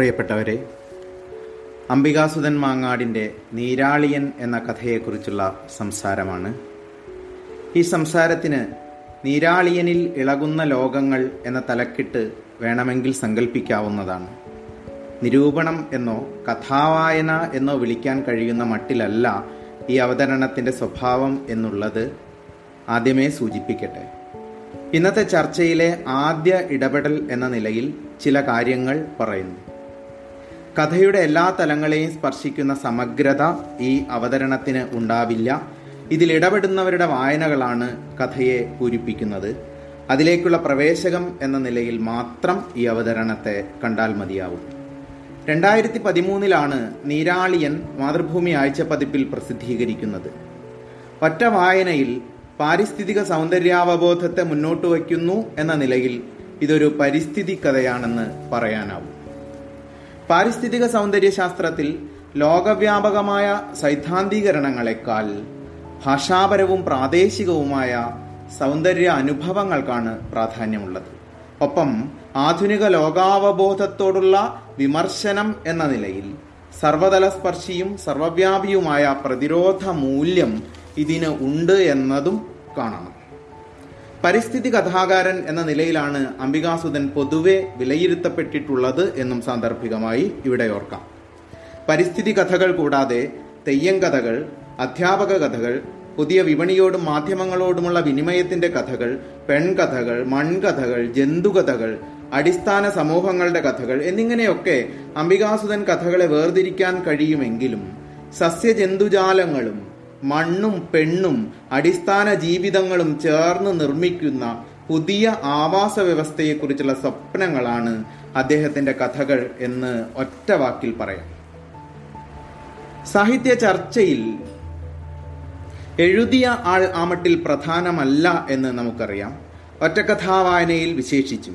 പ്രിയപ്പെട്ടവരെ അംബികാസുധൻ മാങ്ങാടിന്റെ നീരാളിയൻ എന്ന കഥയെക്കുറിച്ചുള്ള സംസാരമാണ്. ഈ സംസാരത്തിന് നീരാളിയനിൽ ഇളകുന്ന ലോകങ്ങൾ എന്ന തലക്കിട്ട് വേണമെങ്കിൽ സങ്കല്പിക്കാവുന്നതാണ് നിരൂപണം എന്നോ കഥാവായന എന്നോ വിളിക്കാൻ കഴിയുന്ന മട്ടിലല്ല ഈ അവതരണത്തിന്റെ സ്വഭാവം എന്നുള്ളത് ആദ്യമേ സൂചിപ്പിക്കട്ടെ. ഇന്നത്തെ ചർച്ചയിലെ ആദ്യ ഇടപെടൽ എന്ന നിലയിൽ ചില കാര്യങ്ങൾ പറയുന്നു. കഥയുടെ എല്ലാ തലങ്ങളെയും സ്പർശിക്കുന്ന സമഗ്രത ഈ അവതരണത്തിന് ഉണ്ടാവില്ല. ഇതിൽ ഇടപെടുന്നവരുടെ വായനകളാണ് കഥയെ പൂരിപ്പിക്കുന്നത്. അതിലേക്കുള്ള പ്രവേശകം എന്ന നിലയിൽ മാത്രം ഈ അവതരണത്തെ കണ്ടാൽ മതിയാവും. രണ്ടായിരത്തി പതിമൂന്നിലാണ് നീരാളിയൻ മാതൃഭൂമി ആഴ്ച പതിപ്പിൽ പ്രസിദ്ധീകരിക്കുന്നത്. ഒറ്റ വായനയിൽ പാരിസ്ഥിതിക സൗന്ദര്യാവബോധത്തെ മുന്നോട്ട് വയ്ക്കുന്നു എന്ന നിലയിൽ ഇതൊരു പരിസ്ഥിതി കഥയാണെന്ന് പറയാനാവും. പാരിസ്ഥിതിക സൗന്ദര്യശാസ്ത്രത്തിൽ ലോകവ്യാപകമായ സൈദ്ധാന്തീകരണങ്ങളെക്കാൾ ഭാഷാപരവും പ്രാദേശികവുമായ സൗന്ദര്യ അനുഭവങ്ങൾക്കാണ് പ്രാധാന്യമുള്ളത്. ഒപ്പം ആധുനിക ലോകാവബോധത്തോടുള്ള വിമർശനം എന്ന നിലയിൽ സർവതലസ്പർശിയും സർവവ്യാപിയുമായ പ്രതിരോധ മൂല്യം ഇതിന് ഉണ്ട് എന്നതും കാണണം പരിസ്ഥിതി കഥാകാരൻ എന്ന നിലയിലാണ് അംബികാസുധൻ പൊതുവെ വിലയിരുത്തപ്പെട്ടിട്ടുള്ളത് എന്നും സാന്ദർഭികമായി ഇവിടെ ഓർക്കാം. പരിസ്ഥിതി കഥകൾ കൂടാതെ തെയ്യം കഥകൾ അധ്യാപക കഥകൾ പുതിയ വിപണിയോടും മാധ്യമങ്ങളോടുമുള്ള വിനിമയത്തിന്റെ കഥകൾ പെൺകഥകൾ മൺകഥകൾ ജന്തുകഥകൾ അടിസ്ഥാന സമൂഹങ്ങളുടെ കഥകൾ എന്നിങ്ങനെയൊക്കെ അംബികാസുധൻ കഥകളെ വേർതിരിക്കാൻ കഴിയുമെങ്കിലും സസ്യജന്തുജാലങ്ങളും മണ്ണും പെണ്ണും അടിസ്ഥാന ജീവിതങ്ങളും ചേർന്ന് നിർമ്മിക്കുന്ന പുതിയ ആവാസ വ്യവസ്ഥയെക്കുറിച്ചുള്ള സ്വപ്നങ്ങളാണ് അദ്ദേഹത്തിന്റെ കഥകൾ എന്ന് ഒറ്റ വാക്കിൽ പറയാം. സാഹിത്യ ചർച്ചയിൽ എഴുതിയ ആൾ ആമട്ടിൽ പ്രധാനമല്ല എന്ന് നമുക്കറിയാം. ഒറ്റക്കഥാവായനയിൽ വിശേഷിച്ചു.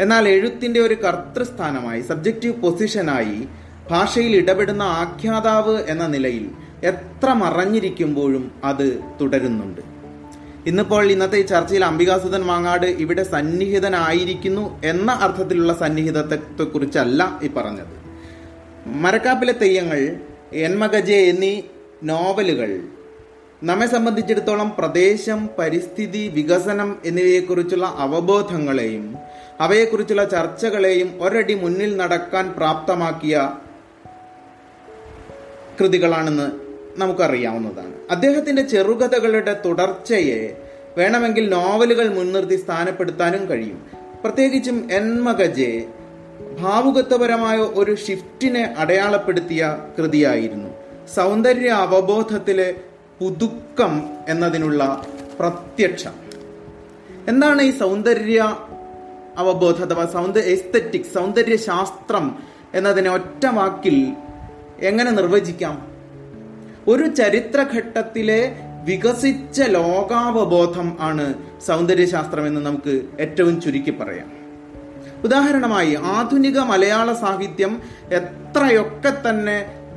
എന്നാൽ എഴുത്തിന്റെ ഒരു കർത്തൃസ്ഥാനമായി സബ്ജക്റ്റീവ് പൊസിഷനായി ഭാഷയിൽ ഇടപെടുന്ന ആഖ്യാതാവ് എന്ന നിലയിൽ എത്ര മറഞ്ഞിരിക്കുമ്പോഴും അത് തുടരുന്നുണ്ട്. ഇന്നിപ്പോൾ ഇന്നത്തെ ഈ ചർച്ചയിൽ അംബികാസുധൻ മാങ്ങാട് ഇവിടെ സന്നിഹിതനായിരിക്കുന്നു എന്ന അർത്ഥത്തിലുള്ള സന്നിഹിതത്തെ കുറിച്ചല്ല ഈ പറഞ്ഞത്. മരക്കാപ്പിലെ തെയ്യങ്ങൾ എൻമഗജെ എന്നീ നോവലുകൾ നമ്മെ സംബന്ധിച്ചിടത്തോളം പ്രദേശം പരിസ്ഥിതി വികസനം എന്നിവയെക്കുറിച്ചുള്ള അവബോധങ്ങളെയും അവയെക്കുറിച്ചുള്ള ചർച്ചകളെയും ഒരടി മുന്നിൽ നടക്കാൻ പ്രാപ്തമാക്കിയ കൃതികളാണെന്ന് നമുക്കറിയാവുന്നതാണ്. അദ്ദേഹത്തിന്റെ ചെറുകഥകളുടെ തുടർച്ചയെ വേണമെങ്കിൽ നോവലുകൾ മുൻനിർത്തി സ്ഥാനപ്പെടുത്താനും കഴിയും. പ്രത്യേകിച്ചും എന്മഗജെ ഭാവുകത്വപരമായ ഒരു ഷിഫ്റ്റിനെ അടയാളപ്പെടുത്തിയ കൃതിയായിരുന്നു. സൗന്ദര്യ അവബോധത്തിലെ പുതുക്കം എന്നതിനുള്ള പ്രത്യക്ഷം. എന്താണ് ഈ സൗന്ദര്യ അവബോധ അഥവാ സൗന്ദര്യ എസ്തറ്റിക് സൗന്ദര്യശാസ്ത്രം എന്നതിനെ ഒറ്റ വാക്കിൽ എങ്ങനെ നിർവചിക്കാം? ഒരു ചരിത്രഘട്ടത്തിലെ വികസിച്ച ലോകാവബോധം ആണ് സൗന്ദര്യശാസ്ത്രം എന്ന് നമുക്ക് ഏറ്റവും ചുരുക്കി പറയാം. ഉദാഹരണമായി ആധുനിക മലയാള സാഹിത്യം എത്രയൊക്കെ തന്നെ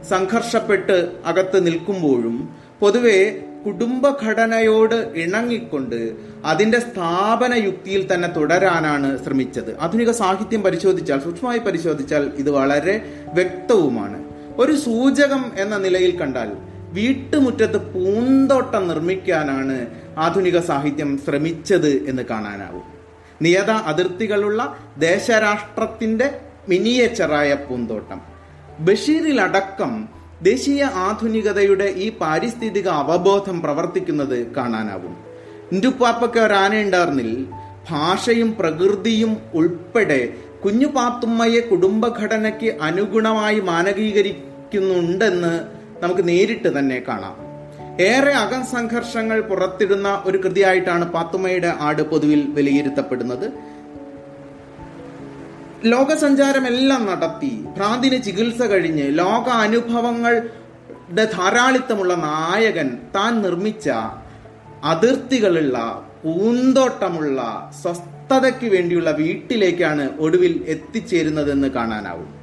സംഘർഷപ്പെട്ട് അകത്ത് നിൽക്കുമ്പോഴും പൊതുവെ കുടുംബഘടനയോട് ഇണങ്ങിക്കൊണ്ട് അതിന്റെ സ്ഥാപന യുക്തിയിൽ തന്നെ തുടരാനാണ് ശ്രമിച്ചത്. ആധുനിക സാഹിത്യം പരിശോധിച്ചാൽ സൂക്ഷ്മമായി പരിശോധിച്ചാൽ ഇത് വളരെ വ്യക്തവുമാണ്. ഒരു സൂചകം എന്ന നിലയിൽ കണ്ടാൽ വീട്ടുമുറ്റത്ത് പൂന്തോട്ടം നിർമ്മിക്കാനാണ് ആധുനിക സാഹിത്യം ശ്രമിച്ചത് എന്ന് കാണാനാവും. നിയത അതിർത്തികളുള്ള ദേശരാഷ്ട്രത്തിന്റെ മിനിയേച്ചറായ പൂന്തോട്ടം. ബഷീറിലടക്കം ദേശീയ ആധുനികതയുടെ ഈ പാരിസ്ഥിതിക അവബോധം പ്രവർത്തിക്കുന്നത് കാണാനാവും. ഇന്ദുപ്പാപ്പയ്ക്ക് ഒരാനയുണ്ടായിരുന്നിൽ ഭാഷയും പ്രകൃതിയും ഉൾപ്പെടെ കുഞ്ഞു പാത്തുമ്മയെ കുടുംബഘടനയ്ക്ക് അനുഗുണമായി മാനകീകരിക്കുന്നുണ്ടെന്ന് നമുക്ക് നേരിട്ട് തന്നെ കാണാം. ഏറെ അകം സംഘർഷങ്ങൾ പുറത്തിടുന്ന ഒരു കൃതിയായിട്ടാണ് പാത്തുമ്മയുടെ ആട് പൊതുവിൽ വിലയിരുത്തപ്പെടുന്നത്. ലോകസഞ്ചാരമെല്ലാം നടത്തി ഭ്രാന്തിന് ചികിത്സ കഴിഞ്ഞ് ലോക അനുഭവങ്ങളുടെ ധാരാളിത്തമുള്ള നായകൻ താൻ നിർമ്മിച്ച അതിർത്തികളുള്ള പൂന്തോട്ടമുള്ള സ്വസ്ഥതയ്ക്ക് വേണ്ടിയുള്ള വീട്ടിലേക്കാണ് ഒടുവിൽ എത്തിച്ചേരുന്നതെന്ന് കാണാനാവും.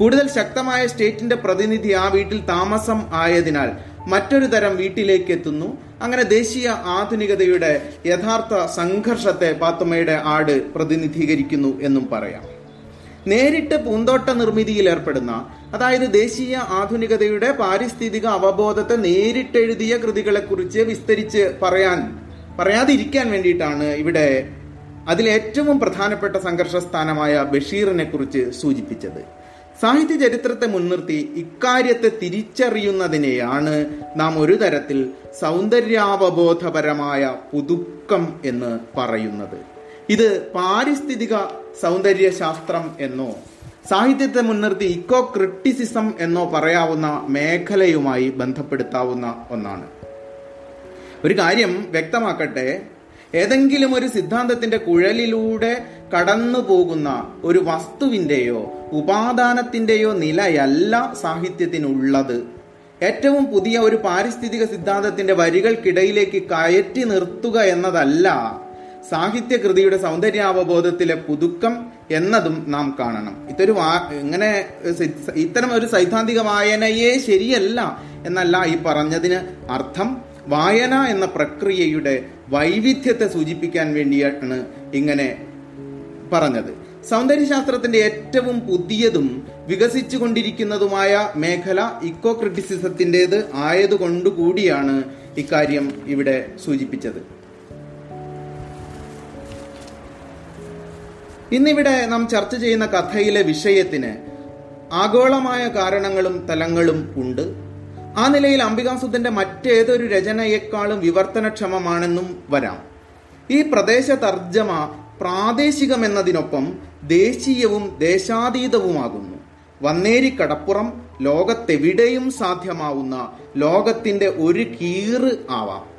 കൂടുതൽ ശക്തമായ സ്റ്റേറ്റിന്റെ പ്രതിനിധി ആ വീട്ടിൽ താമസം ആയതിനാൽ മറ്റൊരു തരം വീട്ടിലേക്ക് എത്തുന്നു. അങ്ങനെ ദേശീയ ആധുനികതയുടെ യഥാർത്ഥ സംഘർഷത്തെ പാത്തുമ്മയുടെ ആട് പ്രതിനിധീകരിക്കുന്നു എന്നും പറയാം. നേരിട്ട് പൂന്തോട്ട നിർമ്മിതിയിൽ ഏർപ്പെടുന്ന അതായത് ദേശീയ ആധുനികതയുടെ പാരിസ്ഥിതിക അവബോധത്തെ നേരിട്ടെഴുതിയ കൃതികളെക്കുറിച്ച് വിസ്തരിച്ച് പറയാൻ പറയാതിരിക്കാൻ വേണ്ടിയിട്ടാണ് ഇവിടെ അതിലേറ്റവും പ്രധാനപ്പെട്ട സംഘർഷ സ്ഥാനമായ ബഷീറിനെ കുറിച്ച് സൂചിപ്പിച്ചത്. സാഹിത്യ ചരിത്രത്തെ മുൻനിർത്തി ഇക്കാര്യത്തെ തിരിച്ചറിയുന്നതിനെയാണ് നാം ഒരു തരത്തിൽ സൗന്ദര്യാവബോധപരമായ പുതുക്കം എന്ന് പറയുന്നത്. ഇത് പാരിസ്ഥിതിക സൗന്ദര്യശാസ്ത്രം എന്നോ സാഹിത്യത്തെ മുൻനിർത്തി ഇക്കോ ക്രിട്ടിസിസം എന്നോ പറയാവുന്ന മേഖലയുമായി ബന്ധപ്പെടുത്താവുന്ന ഒന്നാണ്. ഒരു കാര്യം വ്യക്തമാക്കട്ടെ ഏതെങ്കിലും ഒരു സിദ്ധാന്തത്തിന്റെ കുഴലിലൂടെ കടന്നു പോകുന്ന ഒരു വസ്തുവിന്റെയോ ഉപാദാനത്തിന്റെയോ നിലയല്ല സാഹിത്യത്തിനുള്ളത്. ഏറ്റവും പുതിയ ഒരു പാരിസ്ഥിതിക സിദ്ധാന്തത്തിന്റെ വരികൾക്കിടയിലേക്ക് കയറ്റി നിർത്തുക എന്നതല്ല സാഹിത്യകൃതിയുടെ സൗന്ദര്യാവബോധത്തിലെ പുതുക്കം എന്നതും നാം കാണണം. ഇതൊരു വാ ഇങ്ങനെ ഇത്തരം ഒരു സൈദ്ധാന്തിക വായനയെ ശരിയല്ല എന്നല്ല ഈ പറഞ്ഞതിന് അർത്ഥം. വായന എന്ന പ്രക്രിയയുടെ വൈവിധ്യത്തെ സൂചിപ്പിക്കാൻ വേണ്ടിയാണ് ഇങ്ങനെ പറഞ്ഞത്. സൗന്ദര്യശാസ്ത്രത്തിന്റെ ഏറ്റവും പുതിയതും വികസിച്ചുകൊണ്ടിരിക്കുന്നതുമായ മേഖല ഇക്കോ ക്രിറ്റിസിസത്തിന്റെത് ആയതുകൊണ്ടുകൂടിയാണ് ഇക്കാര്യം ഇവിടെ സൂചിപ്പിച്ചത്. ഇന്നിവിടെ നാം ചർച്ച ചെയ്യുന്ന കഥയിലെ വിഷയത്തിന് ആഗോളമായ കാരണങ്ങളും തലങ്ങളും ഉണ്ട്. ആ നിലയിൽ അംബികാസുദ്ധന്റെ മറ്റേതൊരു രചനയെക്കാളും വിവർത്തനക്ഷമമാണെന്നും വരാം. ഈ പ്രദേശ തർജമ പ്രാദേശികമെന്നതിനൊപ്പം ദേശീയവും ദേശാതീതവുമാകുന്നു. വന്നേരി കടപ്പുറം ലോകത്തെവിടെയും സാധ്യമാവുന്ന ലോകത്തിന്റെ ഒരു കീറ് ആവാം.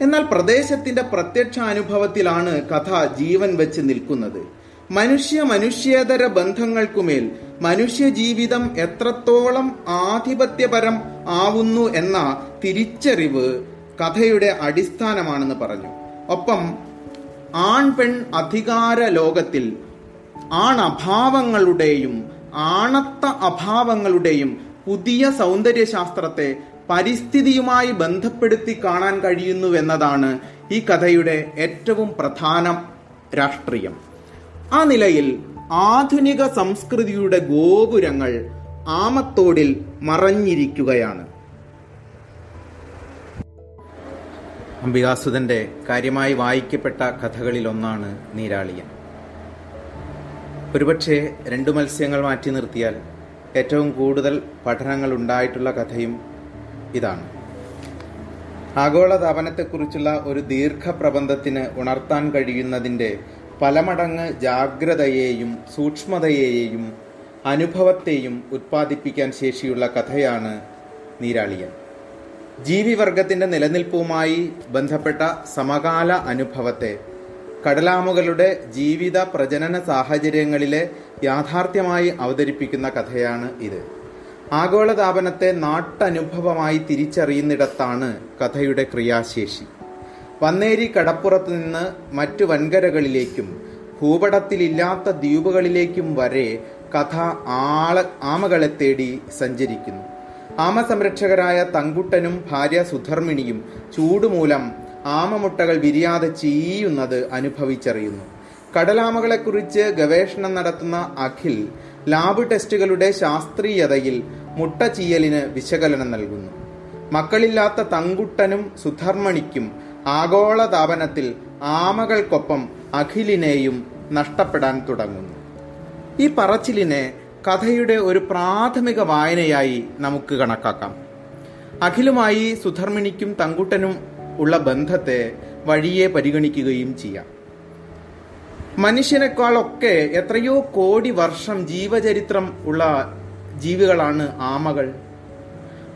എന്നാൽ പ്രദേശത്തിന്റെ പ്രത്യക്ഷ അനുഭവത്തിലാണ് കഥ ജീവൻ വെച്ച് നിൽക്കുന്നത്. മനുഷ്യ മനുഷ്യേതര ബന്ധങ്ങൾക്കുമേൽ മനുഷ്യ ജീവിതം എത്രത്തോളം ആധിപത്യപരം ആവുന്നു എന്ന തിരിച്ചറിവ് കഥയുടെ അടിസ്ഥാനമാണെന്ന് പറഞ്ഞു. ഒപ്പം ആൺ പെൺ അധികാര ലോകത്തിൽ ആണഭാവങ്ങളുടെയും ആണത്ത അഭാവങ്ങളുടെയും പുതിയ സൗന്ദര്യശാസ്ത്രത്തെ പരിസ്ഥിതിയുമായി ബന്ധപ്പെടുത്തി കാണാൻ കഴിയുന്നുവെന്നതാണ് ഈ കഥയുടെ ഏറ്റവും പ്രധാന രാഷ്ട്രീയം. ആ നിലയിൽ ആധുനിക സംസ്കൃതിയുടെ ഗോപുരങ്ങൾ ആമത്തോടിൽ മറഞ്ഞിരിക്കുകയാണ്. അംബികാസുധന്റെ കാര്യമായി വായിക്കപ്പെട്ട കഥകളിൽ ഒന്നാണ് നീരാളിയൻ. ഒരുപക്ഷെ രണ്ടു മത്സ്യങ്ങൾ മാറ്റി നിർത്തിയാൽ ഏറ്റവും കൂടുതൽ പഠനങ്ങൾ ഉണ്ടായിട്ടുള്ള കഥയും ഇതാണ്. ആഗോളതാപനത്തെക്കുറിച്ചുള്ള ഒരു ദീർഘപ്രബന്ധത്തിന് ഉണർത്താൻ കഴിയുന്നതിന്റെ പല മടങ്ങ് ജാഗ്രതയെയും സൂക്ഷ്മതയെയും അനുഭവത്തെയും ഉത്പാദിപ്പിക്കാൻ ശേഷിയുള്ള കഥയാണ് നീരാളിയൻ. ജീവിവർഗത്തിന്റെ നിലനിൽപ്പുമായി ബന്ധപ്പെട്ട സമകാല അനുഭവത്തെ കടലാമുകളുടെ ജീവിത പ്രജനന സാഹചര്യങ്ങളിലെ യാഥാർത്ഥ്യമായി അവതരിപ്പിക്കുന്ന കഥയാണ് ഇത്. ആഗോളതാപനത്തെ നാട്ടനുഭവമായി തിരിച്ചറിയുന്നിടത്താണ് കഥയുടെ ക്രിയാശേഷി. വന്നേരി കടപ്പുറത്ത് നിന്ന് മറ്റു വൻകരകളിലേക്കും ഭൂപടത്തിലില്ലാത്ത ദ്വീപുകളിലേക്കും വരെ കഥ ആള ആമകളെ തേടി സഞ്ചരിക്കുന്നു. ആമ സംരക്ഷകരായ തങ്കുട്ടനും ഭാര്യ സുധർമ്മിണിയും ചൂടുമൂലം ആമമുട്ടകൾ വിരിയാതെ ചീയുന്നത് അനുഭവിച്ചറിയുന്നു. കടലാമകളെക്കുറിച്ച് ഗവേഷണം നടത്തുന്ന അഖിൽ ലാബ് ടെസ്റ്റുകളുടെ ശാസ്ത്രീയതയിൽ മുട്ട ചീയലിന് വിശകലനം നൽകുന്നു. മക്കളില്ലാത്ത തങ്കുട്ടനും സുധർമ്മണിക്കും ആഗോളതാപനത്തിൽ ആമകൾക്കൊപ്പം അഖിലിനെയും നഷ്ടപ്പെടാൻ തുടങ്ങുന്നു. ഈ പറച്ചിലിനെ കഥയുടെ ഒരു പ്രാഥമിക വായനയായി നമുക്ക് കണക്കാക്കാം. അഖിലുമായി സുധർമ്മിണിക്കും തങ്കുട്ടനും ഉള്ള ബന്ധത്തെ വഴിയെ പരിഗണിക്കുകയും ചെയ്യാം. മനുഷ്യനേക്കാളൊക്കെ എത്രയോ കോടി വർഷം ജീവചരിത്രം ഉള്ള ജീവികളാണ് ആമകൾ.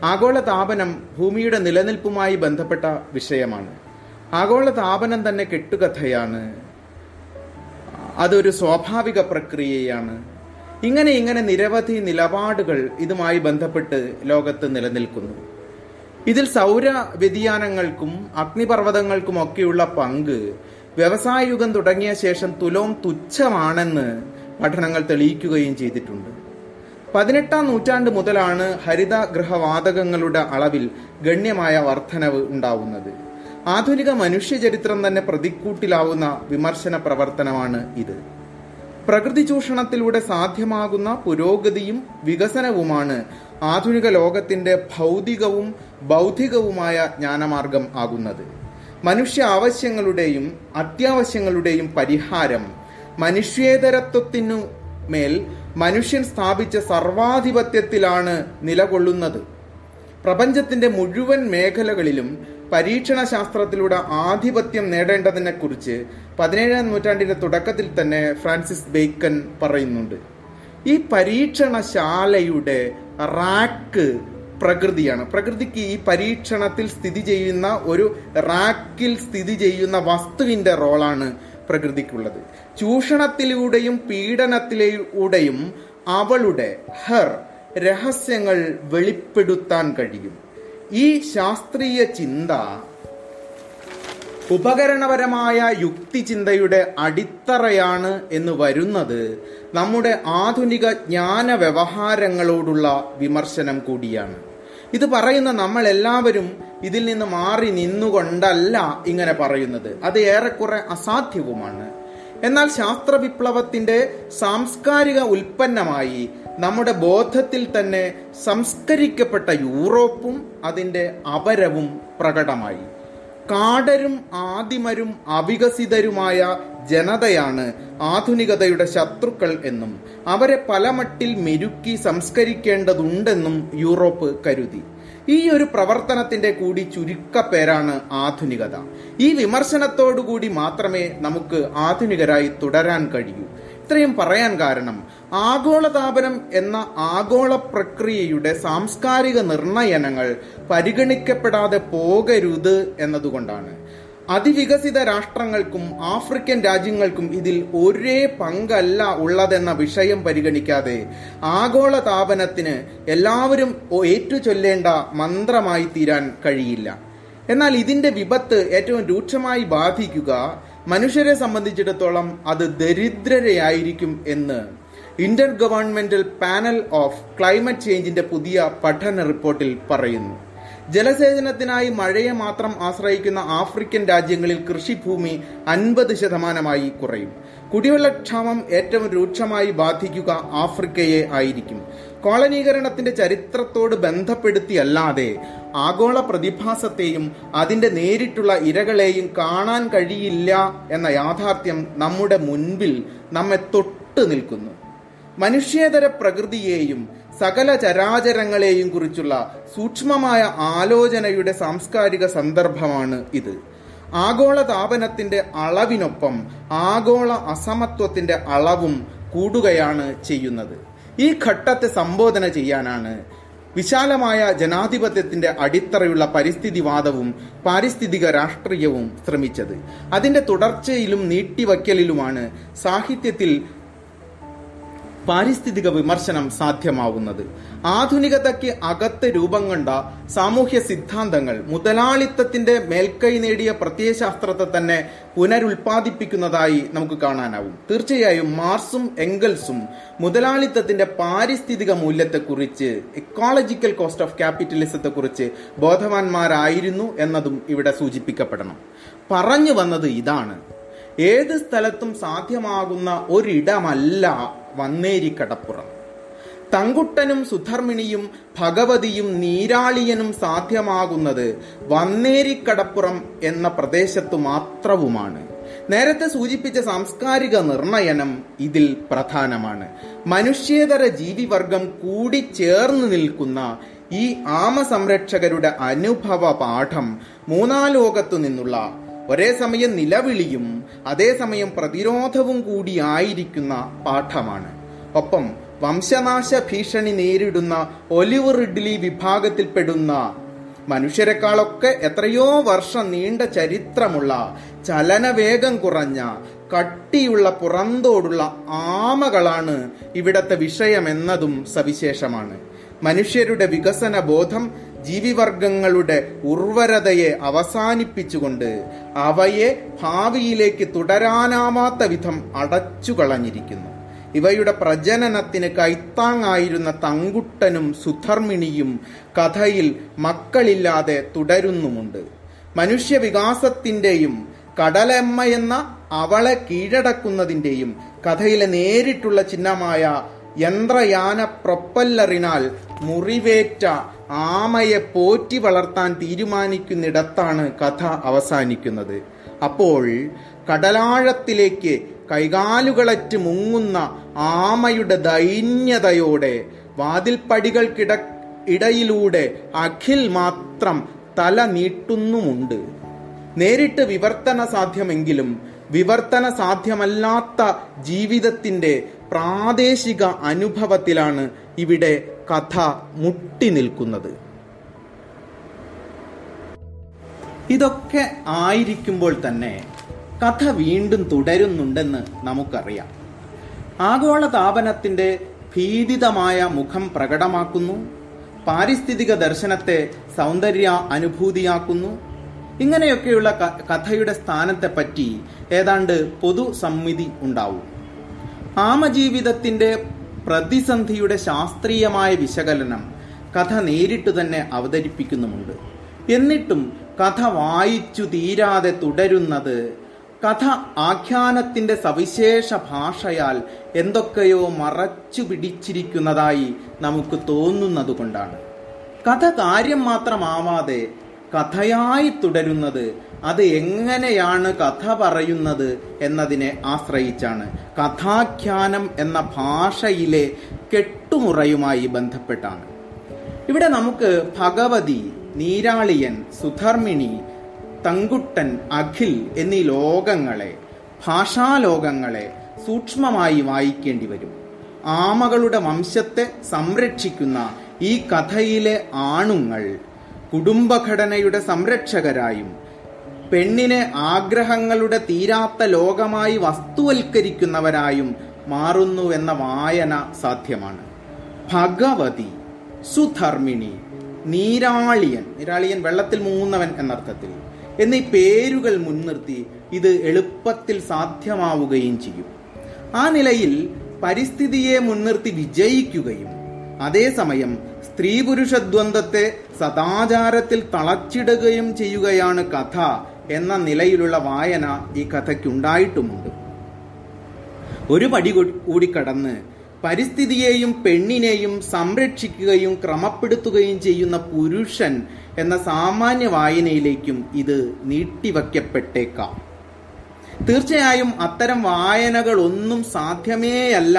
ആഗോളതാപനം ഭൂമിയുടെ നിലനിൽപ്പുമായി ബന്ധപ്പെട്ട വിഷയമാണ്. ആഗോളതാപനം തന്നെ കെട്ടുകഥയാണ്. അതൊരു സ്വാഭാവിക പ്രക്രിയയാണ്. ഇങ്ങനെ ഇങ്ങനെ നിരവധി നിലപാടുകൾ ഇതുമായി ബന്ധപ്പെട്ട് ലോകത്ത് നിലനിൽക്കുന്നു. ഇതിൽ സൗര വ്യതിയാനങ്ങൾക്കും അഗ്നിപർവതങ്ങൾക്കും ഒക്കെയുള്ള പങ്ക് വ്യവസായ യുഗം തുടങ്ങിയ ശേഷം തുലോം തുച്ഛമാണെന്ന് പഠനങ്ങൾ തെളിയിക്കുകയും ചെയ്തിട്ടുണ്ട്. പതിനെട്ടാം നൂറ്റാണ്ട് മുതലാണ് ഹരിതഗൃഹവാതകങ്ങളുടെ അളവിൽ ഗണ്യമായ വർധനവ് ഉണ്ടാവുന്നത്. ആധുനിക മനുഷ്യചരിത്രം തന്നെ പ്രതിക്കൂട്ടിലാവുന്ന വിമർശന പ്രവർത്തനമാണ് ഇത്. പ്രകൃതി ചൂഷണത്തിലൂടെ സാധ്യമാകുന്ന പുരോഗതിയും വികസനവുമാണ് ആധുനിക ലോകത്തിന്റെ ഭൗതികവും ബൗദ്ധികവുമായ ജ്ഞാനമാർഗം ആകുന്നത്. മനുഷ്യ ആവശ്യങ്ങളുടെയും അത്യാവശ്യങ്ങളുടെയും പരിഹാരം മനുഷ്യേതരത്വത്തിനു മേൽ മനുഷ്യൻ സ്ഥാപിച്ച സർവാധിപത്യത്തിലാണ് നിലകൊള്ളുന്നത്. പ്രപഞ്ചത്തിന്റെ മുഴുവൻ മേഖലകളിലും പരീക്ഷണ ശാസ്ത്രത്തിലൂടെ ആധിപത്യം നേടേണ്ടതിനെ കുറിച്ച് പതിനേഴാം നൂറ്റാണ്ടിന്റെ തുടക്കത്തിൽ തന്നെ ഫ്രാൻസിസ് ബേക്കൻ പറയുന്നുണ്ട്. ഈ പരീക്ഷണശാലയുടെ റാക്ക് പ്രകൃതിയാണ്. പ്രകൃതിക്ക് ഈ പരീക്ഷണത്തിൽ സ്ഥിതി ചെയ്യുന്ന ഒരു റാക്കിൽ സ്ഥിതി ചെയ്യുന്ന വസ്തുവിന്റെ റോളാണ് പ്രകൃതിക്കുള്ളത്. ചൂഷണത്തിലൂടെയും പീഡനത്തിലൂടെയും അവളുടെ ഹെർ രഹസ്യങ്ങൾ വെളിപ്പെടുത്താൻ കഴിയും. ഈ ശാസ്ത്രീയ ചിന്ത ഉപകരണപരമായ യുക്തിചിന്തയുടെ അടിത്തറയാണ് എന്ന് വരുന്നത് നമ്മുടെ ആധുനിക ജ്ഞാന വ്യവഹാരങ്ങളോടുള്ള വിമർശനം കൂടിയാണ്. ഇത് പറയുന്ന നമ്മൾ എല്ലാവരും ഇതിൽ നിന്ന് മാറി നിന്നുകൊണ്ടല്ല ഇങ്ങനെ പറയുന്നത്. അത് ഏറെക്കുറെ അസാധ്യവുമാണ്. എന്നാൽ ശാസ്ത്ര വിപ്ലവത്തിന്റെ സാംസ്കാരിക ഉൽപ്പന്നമായി നമ്മുടെ ബോധത്തിൽ തന്നെ സംസ്കരിക്കപ്പെട്ട യൂറോപ്പും അതിന്റെ അപരവും പ്രകടമായി. കാടരും ആദിമരും അവികസിതരുമായ ജനതയാണ് ആധുനികതയുടെ ശത്രുക്കൾ എന്നും അവരെ പലമട്ടിൽ മെരുക്കി സംസ്കരിക്കേണ്ടതുണ്ടെന്നും യൂറോപ്പ് കരുതി. ഈ ഒരു പ്രവർത്തനത്തിന്റെ കൂടി ചുരുക്കപ്പേരാണ് ആധുനികത. ഈ വിമർശനത്തോടുകൂടി മാത്രമേ നമുക്ക് ആധുനികരായി തുടരാൻ കഴിയൂ. ഇത്രയും പറയാൻ കാരണം ആഗോളതാപനം എന്ന ആഗോള പ്രക്രിയയുടെ സാംസ്കാരിക നിർണയനങ്ങൾ പരിഗണിക്കപ്പെടാതെ പോകരുത് എന്നതുകൊണ്ടാണ്. അതിവികസിത രാഷ്ട്രങ്ങൾക്കും ആഫ്രിക്കൻ രാജ്യങ്ങൾക്കും ഇതിൽ ഒരേ പങ്കല്ല ഉള്ളതെന്ന വിഷയം പരിഗണിക്കാതെ ആഗോള താപനത്തിന് എല്ലാവരും ഏറ്റുചൊല്ലേണ്ട മന്ത്രമായി തീരാൻ കഴിയില്ല. എന്നാൽ ഇതിന്റെ വിപത്ത് ഏറ്റവും രൂക്ഷമായി ബാധിക്കുക മനുഷ്യരെ സംബന്ധിച്ചിടത്തോളം അത് ദരിദ്രരെയായിരിക്കും എന്ന് inter governmental panel of climate ചേഞ്ചിന്റെ പുതിയ പഠന റിപ്പോർട്ടിൽ പറയുന്നു. ജലസേചനത്തിനായി മഴയെ മാത്രം ആശ്രയിക്കുന്ന ആഫ്രിക്കൻ രാജ്യങ്ങളിൽ കൃഷിഭൂമി അൻപത് ശതമാനമായി കുറയും. കുടിവെള്ളക്ഷാമം ഏറ്റവും രൂക്ഷമായി ബാധിക്കുക ആഫ്രിക്കയെ ആയിരിക്കും. കോളനീകരണത്തിന്റെ ചരിത്രത്തോട് ബന്ധപ്പെടുത്തിയല്ലാതെ ആഗോള പ്രതിഭാസത്തെയും അതിന്റെ നേരിട്ടുള്ള ഇരകളെയും കാണാൻ കഴിയില്ല എന്ന യാഥാർത്ഥ്യം നമ്മുടെ മുൻപിൽ നമ്മെ തൊട്ടു നിൽക്കുന്നു. മനുഷ്യേതര പ്രകൃതിയെയും സകല ചരാചരങ്ങളെയും കുറിച്ചുള്ള സൂക്ഷ്മമായ ആലോചനയുടെ സാംസ്കാരിക സന്ദർഭമാണ് ഇത്. ആഗോള താപനത്തിന്റെ അളവിനൊപ്പം ആഗോള അസമത്വത്തിന്റെ അളവും കൂടുകയാണ് ചെയ്യുന്നത്. ഈ ഘട്ടത്തെ സംബോധന ചെയ്യാനാണ് വിശാലമായ ജനാധിപത്യത്തിന്റെ അടിത്തറയുള്ള പരിസ്ഥിതിവാദവും പാരിസ്ഥിതിക രാഷ്ട്രീയവും ശ്രമിച്ചത്. അതിന്റെ തുടർച്ചയിലും നീട്ടിവയ്ക്കലിലുമാണ് സാഹിത്യത്തിൽ പാരിസ്ഥിതിക വിമർശനം സാധ്യമാവുന്നത്. ആധുനികതയ്ക്ക് അകത്ത് രൂപം കണ്ട സാമൂഹ്യ സിദ്ധാന്തങ്ങൾ മുതലാളിത്തത്തിന്റെ മേൽക്കൈ നേടിയ പ്രത്യയശാസ്ത്രത്തെ തന്നെ പുനരുൽപാദിപ്പിക്കുന്നതായി നമുക്ക് കാണാനാവും. തീർച്ചയായും മാർസും എംഗൽസും മുതലാളിത്തത്തിന്റെ പാരിസ്ഥിതിക മൂല്യത്തെക്കുറിച്ച് എക്കോളജിക്കൽ കോസ്റ്റ് ഓഫ് ക്യാപിറ്റലിസത്തെക്കുറിച്ച് ബോധവാന്മാരായിരുന്നു എന്നതും ഇവിടെ സൂചിപ്പിക്കപ്പെടണം. പറഞ്ഞു വന്നത് ഇതാണ്. ഏത് സ്ഥലത്തും സാധ്യമാകുന്ന ഒരിടമല്ല വന്നേരിക്കടപ്പുറം. തങ്കുട്ടനും സുധർമ്മിണിയും ഭഗവതിയും നീരാളിയനും സാധ്യമാകുന്നത് വന്നേരിക്കടപ്പുറം എന്ന പ്രദേശത്തു മാത്രവുമാണ്. നേരത്തെ സൂചിപ്പിച്ച സാംസ്കാരിക നിർണയനം ഇതിൽ പ്രധാനമാണ്. മനുഷ്യേതര ജീവിവർഗം കൂടി ചേർന്ന് നിൽക്കുന്ന ഈ ആമ സംരക്ഷകരുടെ അനുഭവ പാഠം മൂന്നാലോകത്തു നിന്നുള്ള ഒരേ സമയം നിലവിളിയും അതേസമയം പ്രതിരോധവും കൂടിയായിരിക്കുന്ന പാഠമാണ്. ഒപ്പം വംശനാശ ഭീഷണി നേരിടുന്ന ഒലിവ് റിഡ്ലി വിഭാഗത്തിൽപ്പെടുന്ന മനുഷ്യരെക്കാളൊക്കെ എത്രയോ വർഷം നീണ്ട ചരിത്രമുള്ള ചലനവേഗം കുറഞ്ഞ കട്ടിയുള്ള പുറന്തോടുള്ള ആമകളാണ് ഇവിടത്തെ വിഷയമെന്നതും സവിശേഷമാണ്. മനുഷ്യരുടെ വികസന ബോധം ജീവിവർഗങ്ങളുടെ ഉർവരതയെ അവസാനിപ്പിച്ചുകൊണ്ട് അവയെ ഭാവിയിലേക്ക് തുടരാനാവാത്ത വിധം അടച്ചു കളഞ്ഞിരിക്കുന്നു ഇവയുടെ പ്രജനനത്തിന് കൈത്താങ്ങായിരുന്ന തങ്കുട്ടനും സുധർമിണിയും കഥയിൽ മക്കളില്ലാതെ തുടരുന്നുമുണ്ട്. മനുഷ്യവികാസത്തിന്റെയും കടലമ്മ എന്ന അവളെ കീഴടക്കുന്നതിന്റെയും കഥയിലെ നേരിട്ടുള്ള ചിഹ്നമായ യന്ത്രയാന പ്രൊപ്പല്ലറിനാൽ മുറിവേറ്റ ആമയെ പോറ്റി വളർത്താൻ തീരുമാനിക്കുന്നിടത്താണ് കഥ അവസാനിക്കുന്നത്. അപ്പോൾ കടലാഴത്തിലേക്ക് കൈകാലുകളറ്റ് മുങ്ങുന്ന ആമയുടെ ദൈന്യതയോടെ വാതിൽപ്പടികൾക്കിട ഇടയിലൂടെ അഖിൽ മാത്രം തല നീട്ടുന്നുമുണ്ട്. നേരിട്ട് വിവർത്തന സാധ്യമെങ്കിലും വിവർത്തന സാധ്യമല്ലാത്ത ജീവിതത്തിന്റെ പ്രാദേശിക അനുഭവത്തിലാണ് ഇവിടെ കഥ മുട്ടി നിൽക്കുന്നത്. ഇതൊക്കെ ആയിരിക്കുമ്പോൾ തന്നെ കഥ വീണ്ടും തുടരുന്നുണ്ടെന്ന് നമുക്കറിയാം. ആഗോള താപനത്തിന്റെ ഭീതിതമായ മുഖം പ്രകടമാക്കുന്നു. പാരിസ്ഥിതിക ദർശനത്തെ സൗന്ദര്യ അനുഭൂതിയാക്കുന്നു. ഇങ്ങനെയൊക്കെയുള്ള കഥയുടെ സ്ഥാനത്തെപ്പറ്റി ഏതാണ്ട് പൊതുസമ്മിതി ഉണ്ടാവും. ആമജീവിതത്തിന്റെ പ്രതിസന്ധിയുടെ ശാസ്ത്രീയമായ വിശകലനം കഥ നേരിട്ട് തന്നെ അവതരിപ്പിക്കുന്നുമുണ്ട്. എന്നിട്ടും കഥ വായിച്ചു തീരാതെ തുടരുന്നത് കഥ ആഖ്യാനത്തിന്റെ സവിശേഷ ഭാഷയാൽ എന്തൊക്കെയോ മറച്ചു പിടിച്ചിരിക്കുന്നതായി നമുക്ക് തോന്നുന്നതുകൊണ്ടാണ്. കഥ കാര്യം മാത്രമാവാതെ കഥയായി തുടരുന്നത്. അത് എങ്ങനെയാണ് കഥ പറയുന്നത് എന്നതിനെ ആശ്രയിച്ചാണ്. കഥാഖ്യാനം എന്ന ഭാഷയിലെ കെട്ടുമുറയുമായി ബന്ധപ്പെട്ടാണ്. ഇവിടെ നമുക്ക് ഭഗവതി നീരാളിയൻ സുധർമ്മിണി തങ്കുട്ടൻ അഖിൽ എന്നീ ലോകങ്ങളെ ഭാഷാലോകങ്ങളെ സൂക്ഷ്മമായി വായിക്കേണ്ടി വരും. ആമകളുടെ വംശത്തെ സംരക്ഷിക്കുന്ന ഈ കഥയിലെ ആണുങ്ങൾ കുടുംബഘടനയുടെ സംരക്ഷകരായും പെണ്ണിനെ ആഗ്രഹങ്ങളുടെ തീരാത്ത ലോകമായി വസ്തുവൽക്കരിക്കുന്നവരായും മാറുന്നുവെന്ന വായന സാധ്യമാണ്. ഭഗവതി സുധർമ്മിണി നീരാളിയൻ നീരാളിയൻ വെള്ളത്തിൽ മുങ്ങുന്നവൻ എന്നർത്ഥത്തിൽ എന്നീ പേരുകൾ മുൻനിർത്തി ഇത് എളുപ്പത്തിൽ സാധ്യമാവുകയും ചെയ്യും. ആ നിലയിൽ പരിസ്ഥിതിയെ മുൻനിർത്തി വിജയിക്കുകയും അതേസമയം സ്ത്രീ പുരുഷ സദാചാരത്തിൽ തളച്ചിടുകയും ചെയ്യുകയാണ് കഥ എന്ന നിലയിലുള്ള വായന ഈ കഥയ്ക്കുണ്ടായിട്ടുമുണ്ട്. ഒരു പടി കൂടി കടന്ന് പരിസ്ഥിതിയെയും പെണ്ണിനെയും സംരക്ഷിക്കുകയും ക്രമപ്പെടുത്തുകയും ചെയ്യുന്ന പുരുഷൻ എന്ന സാമാന്യ വായനയിലേക്കും ഇത് നീട്ടിവയ്ക്കപ്പെട്ടേക്കാം തീർച്ചയായും അത്തരം വായനകളൊന്നും സാധ്യമേയല്ല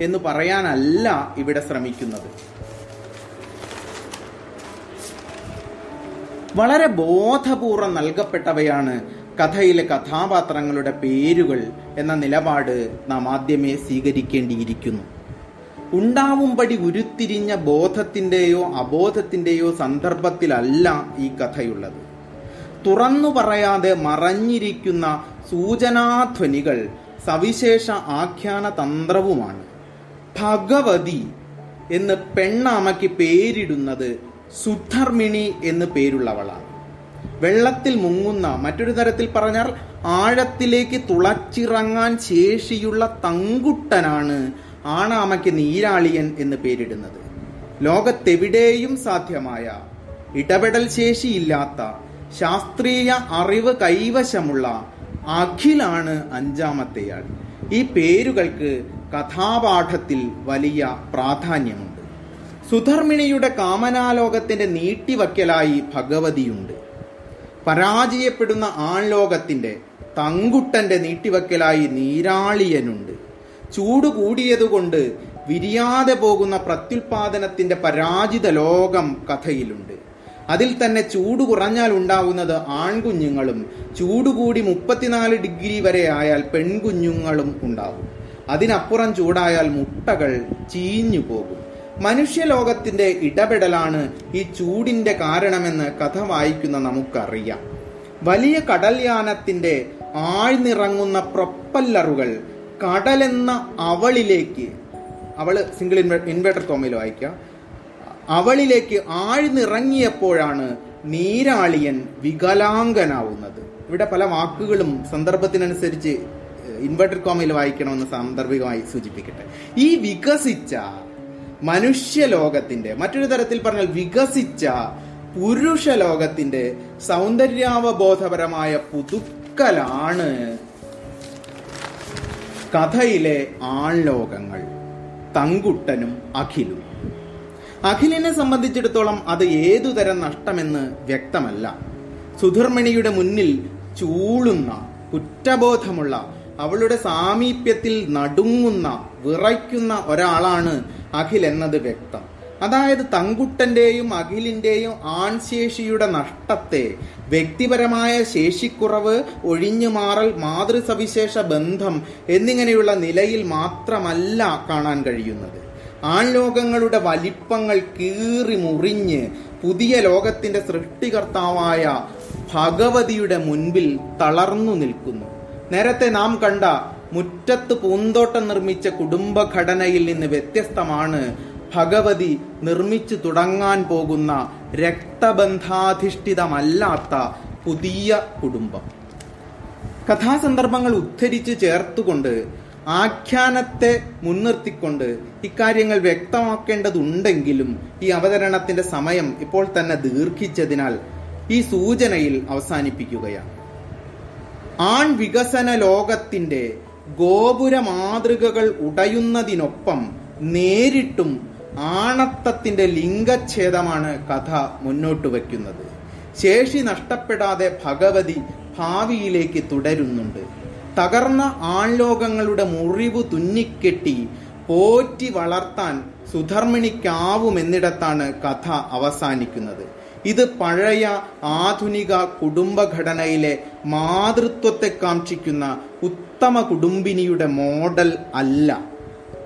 എന്ന് പറയാനല്ല ഇവിടെ ശ്രമിക്കുന്നത്. വളരെ ബോധപൂർവം നൽകപ്പെട്ടവയാണ് കഥയിലെ കഥാപാത്രങ്ങളുടെ പേരുകൾ എന്ന നിലപാട് നാം ആദ്യമേ സ്വീകരിക്കേണ്ടിയിരിക്കുന്നു. ഉണ്ടാവുംപടി ഉരുത്തിരിഞ്ഞ ബോധത്തിന്റെയോ അബോധത്തിന്റെയോ സന്ദർഭത്തിലല്ല ഈ കഥയുള്ളത്. തുറന്നു പറയാതെ മറഞ്ഞിരിക്കുന്ന സൂചനാധ്വനികൾ സവിശേഷ ആഖ്യാന തന്ത്രവുമാണ്. ഭഗവതി എന്ന് പെണ്ണാമയ്ക്ക് പേരിടുന്നത് സുധർമ്മിണി എന്ന് പേരുള്ളവളാണ്. വെള്ളത്തിൽ മുങ്ങുന്ന മറ്റൊരു തരത്തിൽ പറഞ്ഞാൽ ആഴത്തിലേക്ക് തുളച്ചിറങ്ങാൻ ശേഷിയുള്ള തങ്കുട്ടനാണ് ആണാമയ്ക്ക് നീരാളിയൻ എന്ന് പേരിടുന്നത്. ലോകത്തെവിടെയും സാധ്യമായ ഇടപെടൽ ശേഷിയില്ലാത്ത ശാസ്ത്രീയ അറിവ് കൈവശമുള്ള അഖിലാണ് അഞ്ചാമത്തെയാൾ. ഈ പേരുകൾക്ക് കഥാപാഠത്തിൽ വലിയ പ്രാധാന്യമുണ്ട്. സുധർമ്മിണിയുടെ കാമനാലോകത്തിന്റെ നീട്ടിവക്കലായി ഭഗവതിയുണ്ട്. പരാജയപ്പെടുന്ന ആൺലോകത്തിന്റെ തങ്കുട്ടന്റെ നീട്ടിവക്കലായി നീരാളിയനുണ്ട്. ചൂട് കൂടിയതുകൊണ്ട് വിരിയാതെ പോകുന്ന പ്രത്യുൽപാദനത്തിന്റെ പരാജിത ലോകം കഥയിലുണ്ട്. അതിൽ തന്നെ ചൂട് കുറഞ്ഞാൽ ഉണ്ടാകുന്നത് ആൺകുഞ്ഞുങ്ങളും ചൂടുകൂടി മുപ്പത്തിനാല് ഡിഗ്രി വരെ ആയാൽ പെൺകുഞ്ഞുങ്ങളും ഉണ്ടാവും. അതിനപ്പുറം ചൂടായാൽ മുട്ടകൾ ചീഞ്ഞു പോകും മനുഷ്യലോകത്തിന്റെ ഇടപെടലാണ് ഈ ചൂടിന്റെ കാരണമെന്ന് കഥ വായിക്കുന്ന നമുക്കറിയാം. വലിയ കടൽയാനത്തിന്റെ ആഴ്ന്നിറങ്ങുന്ന പ്രൊപ്പല്ലറുകൾ കടലെന്ന അവളിലേക്ക് അവൾ സിംഗിൾ ഇൻവേർട്ടർ തോമയിൽ വായിക്കുക അവളിലേക്ക് ആഴ്ന്നിറങ്ങിയപ്പോഴാണ് നീരാളിയൻ വികലാംഗനാവുന്നത്. ഇവിടെ പല വാക്കുകളും സന്ദർഭത്തിനനുസരിച്ച് ഇൻവെർട്ടർ കോമയിൽ വായിക്കണമെന്ന് സാന്ദർഭികമായി സൂചിപ്പിക്കട്ടെ. ഈ വികസിച്ച മനുഷ്യലോകത്തിന്റെ മറ്റൊരു തരത്തിൽ പറഞ്ഞാൽ വികസിച്ച പുരുഷ ലോകത്തിന്റെ സൗന്ദര്യാവബോധപരമായ പുതുക്കലാണ് കഥയിലെ ആൺലോകങ്ങൾ തങ്കുട്ടനും അഖിലും. അഖിലിനെ സംബന്ധിച്ചിടത്തോളം അത് ഏതുതരം നഷ്ടമെന്ന് വ്യക്തമല്ല. സുധർമ്മിണിയുടെ മുന്നിൽ ചൂളുന്ന കുറ്റബോധമുള്ള അവളുടെ സാമീപ്യത്തിൽ നടുങ്ങുന്ന വിറയ്ക്കുന്ന ഒരാളാണ് അഖിൽ എന്നത് വ്യക്തം. അതായത് തങ്കുട്ടന്റെയും അഖിലിന്റെയും ആൺശേഷിയുടെ നഷ്ടത്തെ വ്യക്തിപരമായ ശേഷിക്കുറവ് ഒഴിഞ്ഞുമാറൽ മാതൃസവിശേഷ ബന്ധം എന്നിങ്ങനെയുള്ള നിലയിൽ മാത്രമല്ല കാണാൻ കഴിയുന്നത്. ആൺലോകങ്ങളുടെ വലിപ്പങ്ങൾ കീറി മുറിഞ്ഞ് പുതിയ ലോകത്തിന്റെ സൃഷ്ടികർത്താവായ ഭഗവതിയുടെ മുൻപിൽ തളർന്നു നിൽക്കുന്നു. നേരത്തെ നാം കണ്ട മുറ്റത്ത് പൂന്തോട്ടം നിർമ്മിച്ച കുടുംബഘടനയിൽ നിന്ന് വ്യത്യസ്തമാണ് ഭഗവതി നിർമ്മിച്ചു തുടങ്ങാൻ പോകുന്ന രക്തബന്ധാധിഷ്ഠിതമല്ലാത്ത പുതിയ കുടുംബം. കഥാസന്ദർഭങ്ങൾ ഉദ്ധരിച്ച് ചേർത്തുകൊണ്ട് ആഖ്യാനത്തെ മുൻനിർത്തിക്കൊണ്ട് ഇക്കാര്യങ്ങൾ വ്യക്തമാക്കേണ്ടതുണ്ടെങ്കിലും ഈ അവതരണത്തിന്റെ സമയം ഇപ്പോൾ തന്നെ ദീർഘിച്ചതിനാൽ ഈ സൂചനയിൽ അവസാനിപ്പിക്കുകയാണ്. ആൺ വികസന ലോകത്തിന്റെ ഗോപുര മാതൃകകൾ ഉടയുന്നതിനൊപ്പം നേരിട്ടും ആണത്തത്തിന്റെ ലിംഗഛേദമാണ് കഥ മുന്നോട്ട് വയ്ക്കുന്നത്. ശേഷി നഷ്ടപ്പെടാതെ ഭഗവതി ഭാവിയിലേക്ക് തുടരുന്നുണ്ട്. തകർന്ന ആൺലോകങ്ങളുടെ മുറിവ് തുന്നിക്കെട്ടി പോറ്റി വളർത്താൻ സുധർമ്മിണിക്കാവുമെന്നിടത്താണ് കഥ അവസാനിക്കുന്നത്. ഇത് പഴയ ആധുനിക കുടുംബഘടനയിലെ മാതൃത്വത്തെ കാക്ഷിക്കുന്ന ഉത്തമ കുടുംബിനിയുടെ മോഡൽ അല്ല.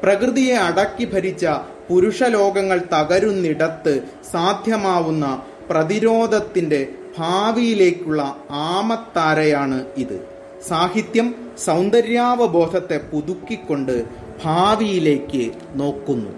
പ്രകൃതിയെ അടക്കി ഭരിച്ച പുരുഷലോകങ്ങൾ തകരുന്നിടത്ത് സാധ്യമാവുന്ന പ്രതിരോധത്തിന്റെ ഭാവിയിലേക്കുള്ള ആമത്താരയാണ് ഇത്. സാഹിത്യം സൗന്ദര്യാവബോധത്തെ പുതുക്കിക്കൊണ്ട് ഭാവിയിലേക്ക് നോക്കുന്നു.